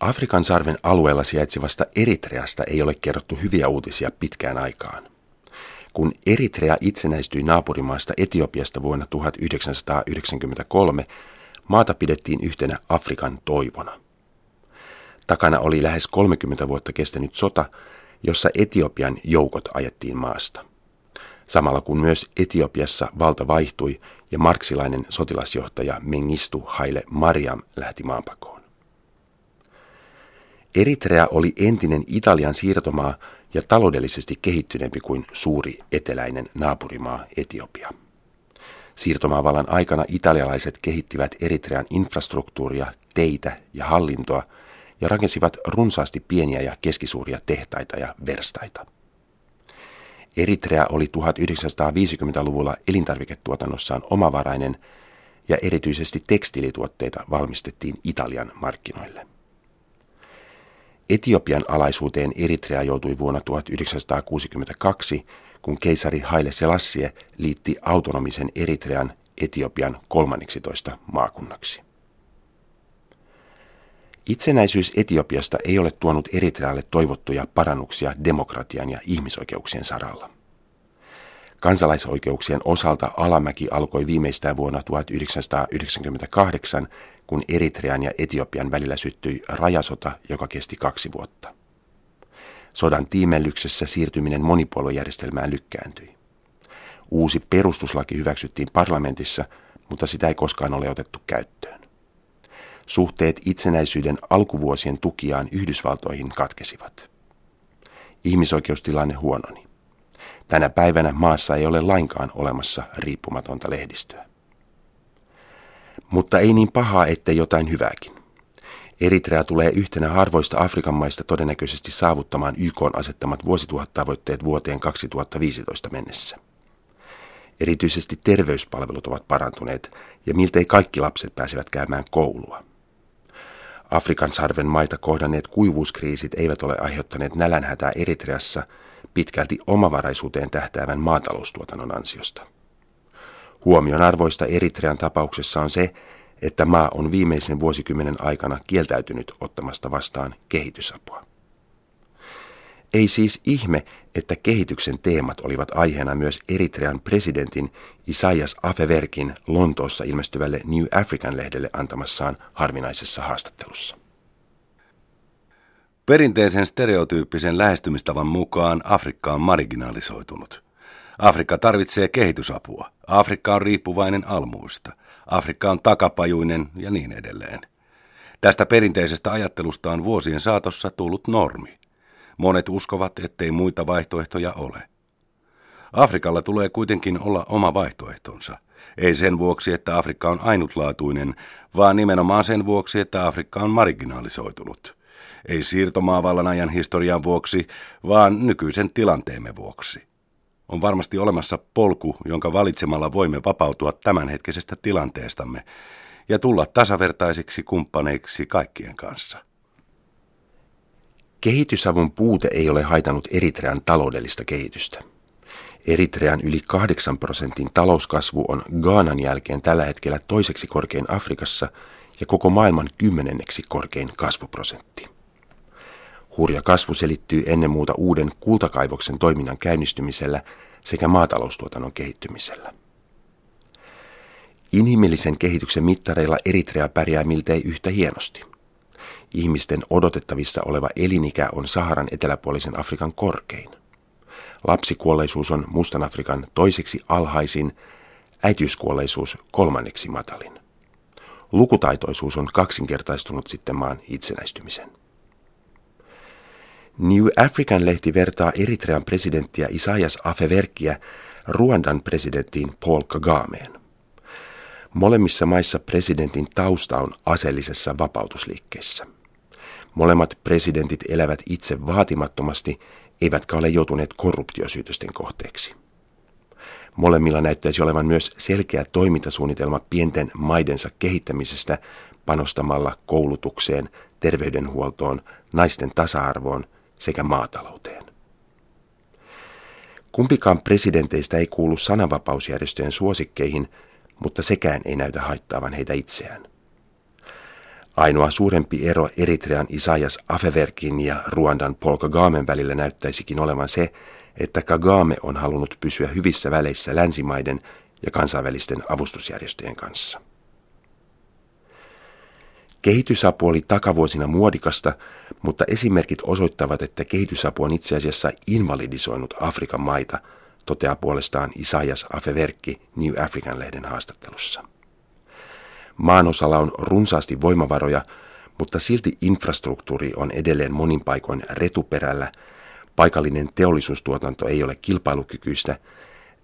Afrikan sarven alueella sijaitsevasta Eritreasta ei ole kerrottu hyviä uutisia pitkään aikaan. Kun Eritrea itsenäistyi naapurimaasta Etiopiasta vuonna 1993, maata pidettiin yhtenä Afrikan toivona. Takana oli lähes 30 vuotta kestänyt sota, jossa Etiopian joukot ajettiin maasta. Samalla kun myös Etiopiassa valta vaihtui ja marksilainen sotilasjohtaja Mengistu Haile Mariam lähti maanpakoon. Eritrea oli entinen Italian siirtomaa ja taloudellisesti kehittyneempi kuin suuri eteläinen naapurimaa Etiopia. Siirtomaavallan aikana italialaiset kehittivät Eritrean infrastruktuuria, teitä ja hallintoa ja rakensivat runsaasti pieniä ja keskisuuria tehtaita ja verstaita. Eritrea oli 1950-luvulla elintarviketuotannossaan omavarainen ja erityisesti tekstiilituotteita valmistettiin Italian markkinoille. Etiopian alaisuuteen Eritrea joutui vuonna 1962, kun keisari Haile Selassie liitti autonomisen Eritrean Etiopian 13 maakunnaksi. Itsenäisyys Etiopiasta ei ole tuonut Eritrealle toivottuja parannuksia demokratian ja ihmisoikeuksien saralla. Kansalaisoikeuksien osalta alamäki alkoi viimeistään vuonna 1998, kun Eritrean ja Etiopian välillä syttyi rajasota, joka kesti kaksi vuotta. Sodan tiimellyksessä siirtyminen monipuoluejärjestelmään lykkääntyi. Uusi perustuslaki hyväksyttiin parlamentissa, mutta sitä ei koskaan ole otettu käyttöön. Suhteet itsenäisyyden alkuvuosien tukiaan Yhdysvaltoihin katkesivat. Ihmisoikeustilanne huononi. Tänä päivänä maassa ei ole lainkaan olemassa riippumatonta lehdistöä. Mutta ei niin pahaa, ettei jotain hyvääkin. Eritrea tulee yhtenä harvoista Afrikan maista todennäköisesti saavuttamaan YK asettamat vuosituhattavoitteet vuoteen 2015 mennessä. Erityisesti terveyspalvelut ovat parantuneet ja miltei kaikki lapset pääsevät käymään koulua. Afrikan sarven maita kohdanneet kuivuuskriisit eivät ole aiheuttaneet nälänhätää Eritreassa pitkälti omavaraisuuteen tähtäävän maataloustuotannon ansiosta. Huomion arvoista Eritrean tapauksessa on se, että maa on viimeisen vuosikymmenen aikana kieltäytynyt ottamasta vastaan kehitysapua. Ei siis ihme, että kehityksen teemat olivat aiheena myös Eritrean presidentin Isaias Afeverkin Lontoossa ilmestyvälle New African-lehdelle antamassaan harvinaisessa haastattelussa. Perinteisen stereotyyppisen lähestymistavan mukaan Afrikka on marginalisoitunut. Afrikka tarvitsee kehitysapua. Afrikka on riippuvainen almuista. Afrikka on takapajuinen ja niin edelleen. Tästä perinteisestä ajattelusta on vuosien saatossa tullut normi. Monet uskovat, ettei muita vaihtoehtoja ole. Afrikalla tulee kuitenkin olla oma vaihtoehtonsa. Ei sen vuoksi, että Afrikka on ainutlaatuinen, vaan nimenomaan sen vuoksi, että Afrikka on marginalisoitunut. Ei siirtomaavallan ajan historian vuoksi, vaan nykyisen tilanteemme vuoksi. On varmasti olemassa polku, jonka valitsemalla voimme vapautua tämänhetkisestä tilanteestamme ja tulla tasavertaisiksi kumppaneiksi kaikkien kanssa. Kehitysavun puute ei ole haitannut Eritrean taloudellista kehitystä. Eritrean yli 8 prosentin talouskasvu on Gaanan jälkeen tällä hetkellä toiseksi korkein Afrikassa ja koko maailman kymmenenneksi korkein kasvuprosentti. Hurja kasvu selittyy ennen muuta uuden kultakaivoksen toiminnan käynnistymisellä sekä maataloustuotannon kehittymisellä. Inhimillisen kehityksen mittareilla Eritrea pärjää miltei yhtä hienosti. Ihmisten odotettavissa oleva elinikä on Saharan eteläpuolisen Afrikan korkein. Lapsikuolleisuus on Mustan Afrikan toiseksi alhaisin, äitiyskuolleisuus kolmanneksi matalin. Lukutaitoisuus on kaksinkertaistunut sitten maan itsenäistymisen. New African-lehti vertaa Eritrean presidenttiä Isaias Afeverkiä Ruandan presidenttiin Paul Kagameen. Molemmissa maissa presidentin tausta on aseellisessa vapautusliikkeessä. Molemmat presidentit elävät itse vaatimattomasti, eivätkä ole joutuneet korruptiosyytösten kohteeksi. Molemmilla näyttäisi olevan myös selkeä toimintasuunnitelma pienten maidensa kehittämisestä panostamalla koulutukseen, terveydenhuoltoon, naisten tasa-arvoon sekä maatalouteen. Kumpikaan presidenteistä ei kuulu sananvapausjärjestöjen suosikkeihin, mutta sekään ei näytä haittaavan heitä itseään. Ainoa suurempi ero Eritrean Isaias Afeverkin ja Ruandan Paul Kagamen välillä näyttäisikin olevan se, että Kagame on halunnut pysyä hyvissä väleissä länsimaiden ja kansainvälisten avustusjärjestöjen kanssa. Kehitysapu oli takavuosina muodikasta, mutta esimerkit osoittavat, että kehitysapu on itse asiassa invalidisoinut Afrikan maita, toteaa puolestaan Isaias Afeverkki New African-lehden haastattelussa. Maanosalla on runsaasti voimavaroja, mutta silti infrastruktuuri on edelleen monin paikoin retuperällä, paikallinen teollisuustuotanto ei ole kilpailukykyistä,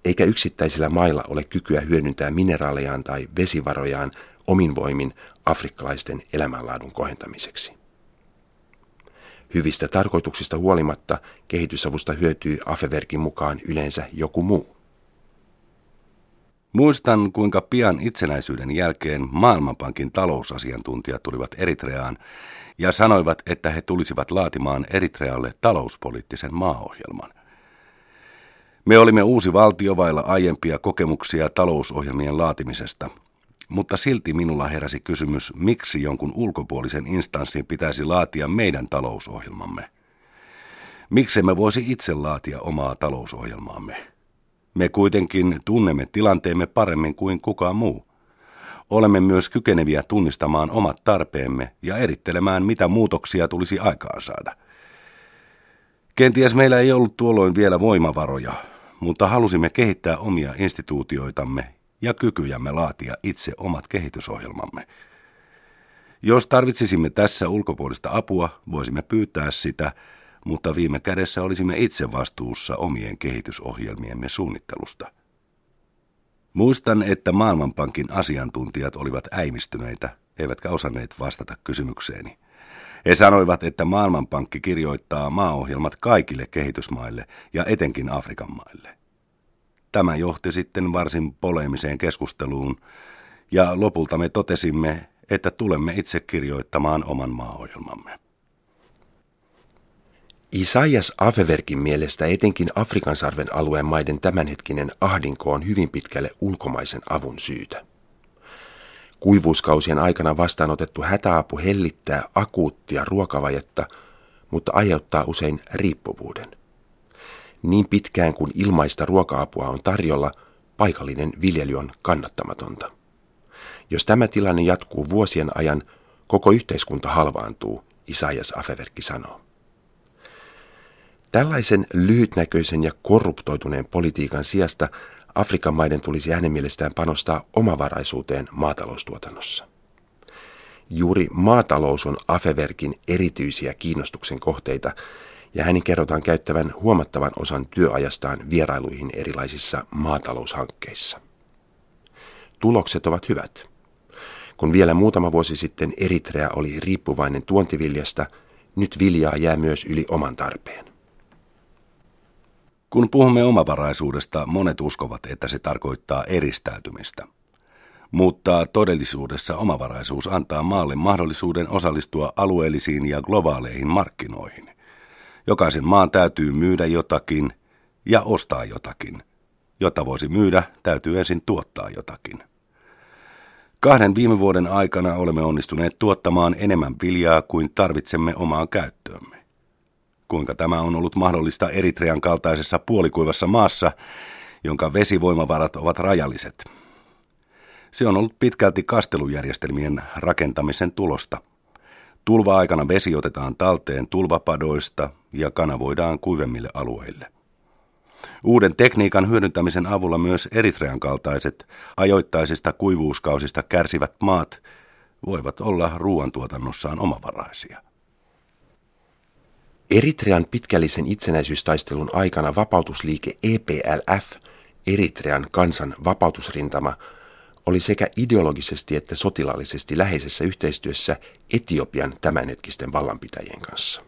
eikä yksittäisillä mailla ole kykyä hyödyntää mineraalejaan tai vesivarojaan omin voimin afrikkalaisten elämänlaadun kohentamiseksi. Hyvistä tarkoituksista huolimatta kehitysavusta hyötyy Afeverkin mukaan yleensä joku muu. Muistan, kuinka pian itsenäisyyden jälkeen Maailmanpankin talousasiantuntijat tulivat Eritreaan ja sanoivat, että he tulisivat laatimaan Eritrealle talouspoliittisen maaohjelman. Me olimme uusi valtio vailla aiempia kokemuksia talousohjelmien laatimisesta, mutta silti minulla heräsi kysymys, miksi jonkun ulkopuolisen instanssin pitäisi laatia meidän talousohjelmamme. Miksi me voisi itse laatia omaa talousohjelmaamme? Me kuitenkin tunnemme tilanteemme paremmin kuin kukaan muu. Olemme myös kykeneviä tunnistamaan omat tarpeemme ja erittelemään, mitä muutoksia tulisi aikaan saada. Kenties meillä ei ollut tuolloin vielä voimavaroja, mutta halusimme kehittää omia instituutioitamme ja kykyjämme laatia itse omat kehitysohjelmamme. Jos tarvitsisimme tässä ulkopuolista apua, voisimme pyytää sitä, mutta viime kädessä olisimme itse vastuussa omien kehitysohjelmiemme suunnittelusta. Muistan, että Maailmanpankin asiantuntijat olivat äimistyneitä, eivätkä osanneet vastata kysymykseeni. He sanoivat, että Maailmanpankki kirjoittaa maaohjelmat kaikille kehitysmaille ja etenkin Afrikan maille. Tämä johti sitten varsin poleemiseen keskusteluun, ja lopulta me totesimme, että tulemme itse kirjoittamaan oman maaohjelmamme. Isaias Afeverkin mielestä etenkin Afrikan sarven alueen maiden tämänhetkinen ahdinko on hyvin pitkälle ulkomaisen avun syytä. Kuivuuskausien aikana vastaanotettu hätäapu hellittää akuuttia ruokavajetta, mutta aiheuttaa usein riippuvuuden. Niin pitkään kuin ilmaista ruoka-apua on tarjolla, paikallinen viljely on kannattamatonta. Jos tämä tilanne jatkuu vuosien ajan, koko yhteiskunta halvaantuu, Isaias Afeverkki sanoo. Tällaisen lyhytnäköisen ja korruptoituneen politiikan sijasta Afrikan maiden tulisi hänen mielestään panostaa omavaraisuuteen maataloustuotannossa. Juuri maatalous on Afeverkin erityisiä kiinnostuksen kohteita, ja hänen kerrotaan käyttävän huomattavan osan työajastaan vierailuihin erilaisissa maataloushankkeissa. Tulokset ovat hyvät. Kun vielä muutama vuosi sitten Eritrea oli riippuvainen tuontiviljasta, nyt viljaa jää myös yli oman tarpeen. Kun puhumme omavaraisuudesta, monet uskovat, että se tarkoittaa eristäytymistä. Mutta todellisuudessa omavaraisuus antaa maalle mahdollisuuden osallistua alueellisiin ja globaaleihin markkinoihin. Jokaisen maan täytyy myydä jotakin ja ostaa jotakin. Jotta voisi myydä, täytyy ensin tuottaa jotakin. Kahden viime vuoden aikana olemme onnistuneet tuottamaan enemmän viljaa kuin tarvitsemme omaan käyttöömme. Kuinka tämä on ollut mahdollista Eritrean kaltaisessa puolikuivassa maassa, jonka vesivoimavarat ovat rajalliset. Se on ollut pitkälti kastelujärjestelmien rakentamisen tulosta. Tulva-aikana vesi otetaan talteen tulvapadoista ja kanavoidaan kuivemmille alueille. Uuden tekniikan hyödyntämisen avulla myös Eritrean kaltaiset ajoittaisista kuivuuskausista kärsivät maat voivat olla ruoantuotannossaan omavaraisia. Eritrean pitkällisen itsenäisyystaistelun aikana vapautusliike EPLF, Eritrean kansan vapautusrintama, oli sekä ideologisesti että sotilaallisesti läheisessä yhteistyössä Etiopian tämänhetkisten vallanpitäjien kanssa.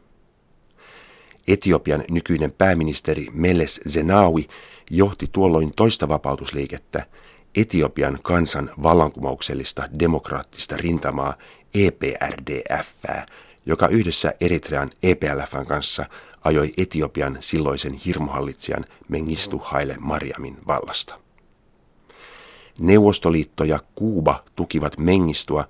Etiopian nykyinen pääministeri Meles Zenawi johti tuolloin toista vapautusliikettä, Etiopian kansan vallankumouksellista demokraattista rintamaa EPRDF, joka yhdessä Eritrean EPLFn kanssa ajoi Etiopian silloisen hirmuhallitsijan Mengistu Haile Mariamin vallasta. Neuvostoliitto ja Kuuba tukivat Mengistua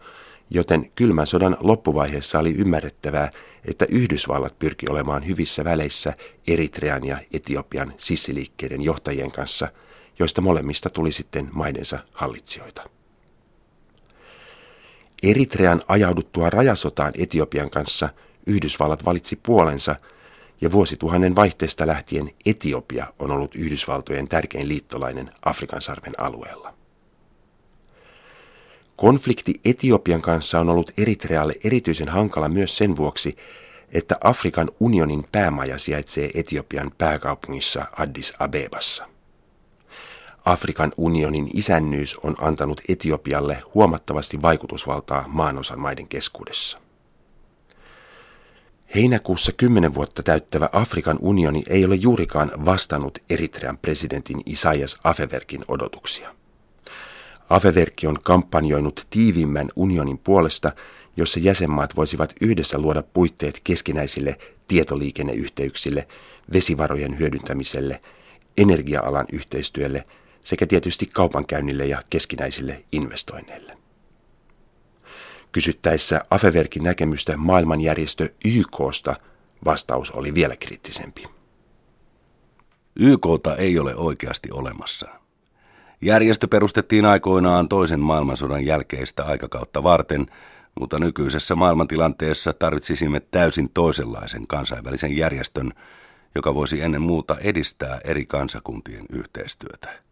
joten kylmän sodan loppuvaiheessa oli ymmärrettävää, että Yhdysvallat pyrki olemaan hyvissä väleissä Eritrean ja Etiopian sissiliikkeiden johtajien kanssa, joista molemmista tuli sitten maidensa hallitsijoita. Eritrean ajauduttua rajasotaan Etiopian kanssa Yhdysvallat valitsi puolensa ja vuosituhannen vaihteesta lähtien Etiopia on ollut Yhdysvaltojen tärkein liittolainen Afrikan sarven alueella. Konflikti Etiopian kanssa on ollut Eritrealle erityisen hankala myös sen vuoksi, että Afrikan unionin päämaja sijaitsee Etiopian pääkaupungissa Addis Abebassa. Afrikan unionin isännyys on antanut Etiopialle huomattavasti vaikutusvaltaa maanosan maiden keskuudessa. Heinäkuussa kymmenen vuotta täyttävä Afrikan unioni ei ole juurikaan vastannut Eritrean presidentin Isaias Afeverkin odotuksia. Afeverkki on kampanjoinut tiiviimmän unionin puolesta, jossa jäsenmaat voisivat yhdessä luoda puitteet keskinäisille tietoliikenneyhteyksille, vesivarojen hyödyntämiselle, energia-alan yhteistyölle sekä tietysti kaupankäynnille ja keskinäisille investoinneille. Kysyttäessä Afeverkin näkemystä maailmanjärjestö YKsta vastaus oli vielä kriittisempi. YKta ei ole oikeasti olemassa. Järjestö perustettiin aikoinaan toisen maailmansodan jälkeistä aikakautta varten, mutta nykyisessä maailmantilanteessa tarvitsisimme täysin toisenlaisen kansainvälisen järjestön, joka voisi ennen muuta edistää eri kansakuntien yhteistyötä.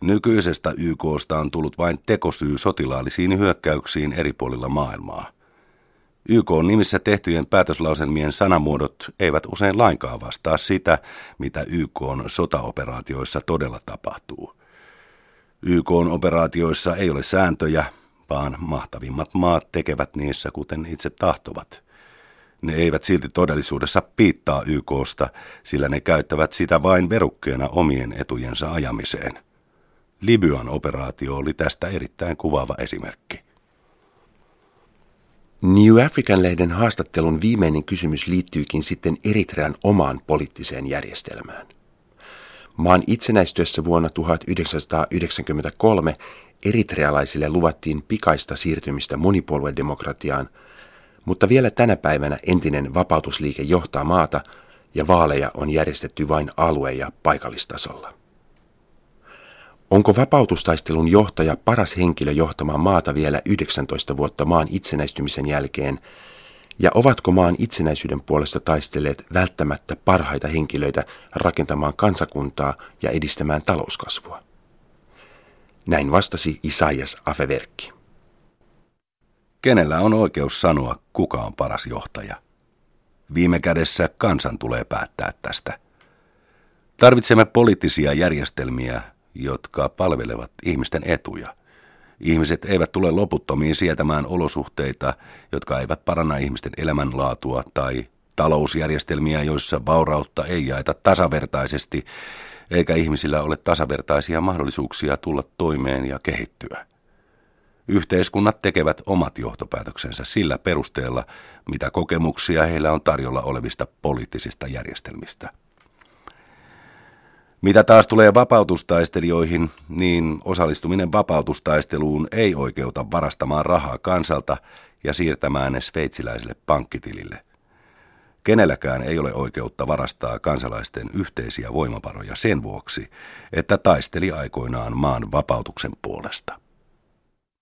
Nykyisestä YKsta on tullut vain tekosyy sotilaallisiin hyökkäyksiin eri puolilla maailmaa. YK nimissä tehtyjen päätöslauselmien sanamuodot eivät usein lainkaan vastaa sitä, mitä YK sotaoperaatioissa todella tapahtuu. YK on operaatioissa ei ole sääntöjä, vaan mahtavimmat maat tekevät niissä kuten itse tahtovat. Ne eivät silti todellisuudessa piittaa YKsta, sillä ne käyttävät sitä vain verukkeena omien etujensa ajamiseen. Libyan operaatio oli tästä erittäin kuvaava esimerkki. New African-lehden haastattelun viimeinen kysymys liittyykin sitten Eritrean omaan poliittiseen järjestelmään. Maan itsenäistyessä vuonna 1993 eritrealaisille luvattiin pikaista siirtymistä monipuoluedemokratiaan, mutta vielä tänä päivänä entinen vapautusliike johtaa maata ja vaaleja on järjestetty vain alue- ja paikallistasolla. Onko vapautustaistelun johtaja paras henkilö johtamaan maata vielä 19 vuotta maan itsenäistymisen jälkeen, ja ovatko maan itsenäisyyden puolesta taistelleet välttämättä parhaita henkilöitä rakentamaan kansakuntaa ja edistämään talouskasvua? Näin vastasi Isaias Afeverkki. Kenellä on oikeus sanoa, kuka on paras johtaja? Viime kädessä kansan tulee päättää tästä. Tarvitsemme poliittisia järjestelmiä, jotka palvelevat ihmisten etuja. Ihmiset eivät tule loputtomiin sietämään olosuhteita, jotka eivät paranna ihmisten elämänlaatua tai talousjärjestelmiä, joissa vaurautta ei jaeta tasavertaisesti, eikä ihmisillä ole tasavertaisia mahdollisuuksia tulla toimeen ja kehittyä. Yhteiskunnat tekevät omat johtopäätöksensä sillä perusteella, mitä kokemuksia heillä on tarjolla olevista poliittisista järjestelmistä. Mitä taas tulee vapautustaistelijoihin, niin osallistuminen vapautustaisteluun ei oikeuta varastamaan rahaa kansalta ja siirtämään ne sveitsiläiselle pankkitilille. Kenelläkään ei ole oikeutta varastaa kansalaisten yhteisiä voimavaroja sen vuoksi, että taisteli aikoinaan maan vapautuksen puolesta.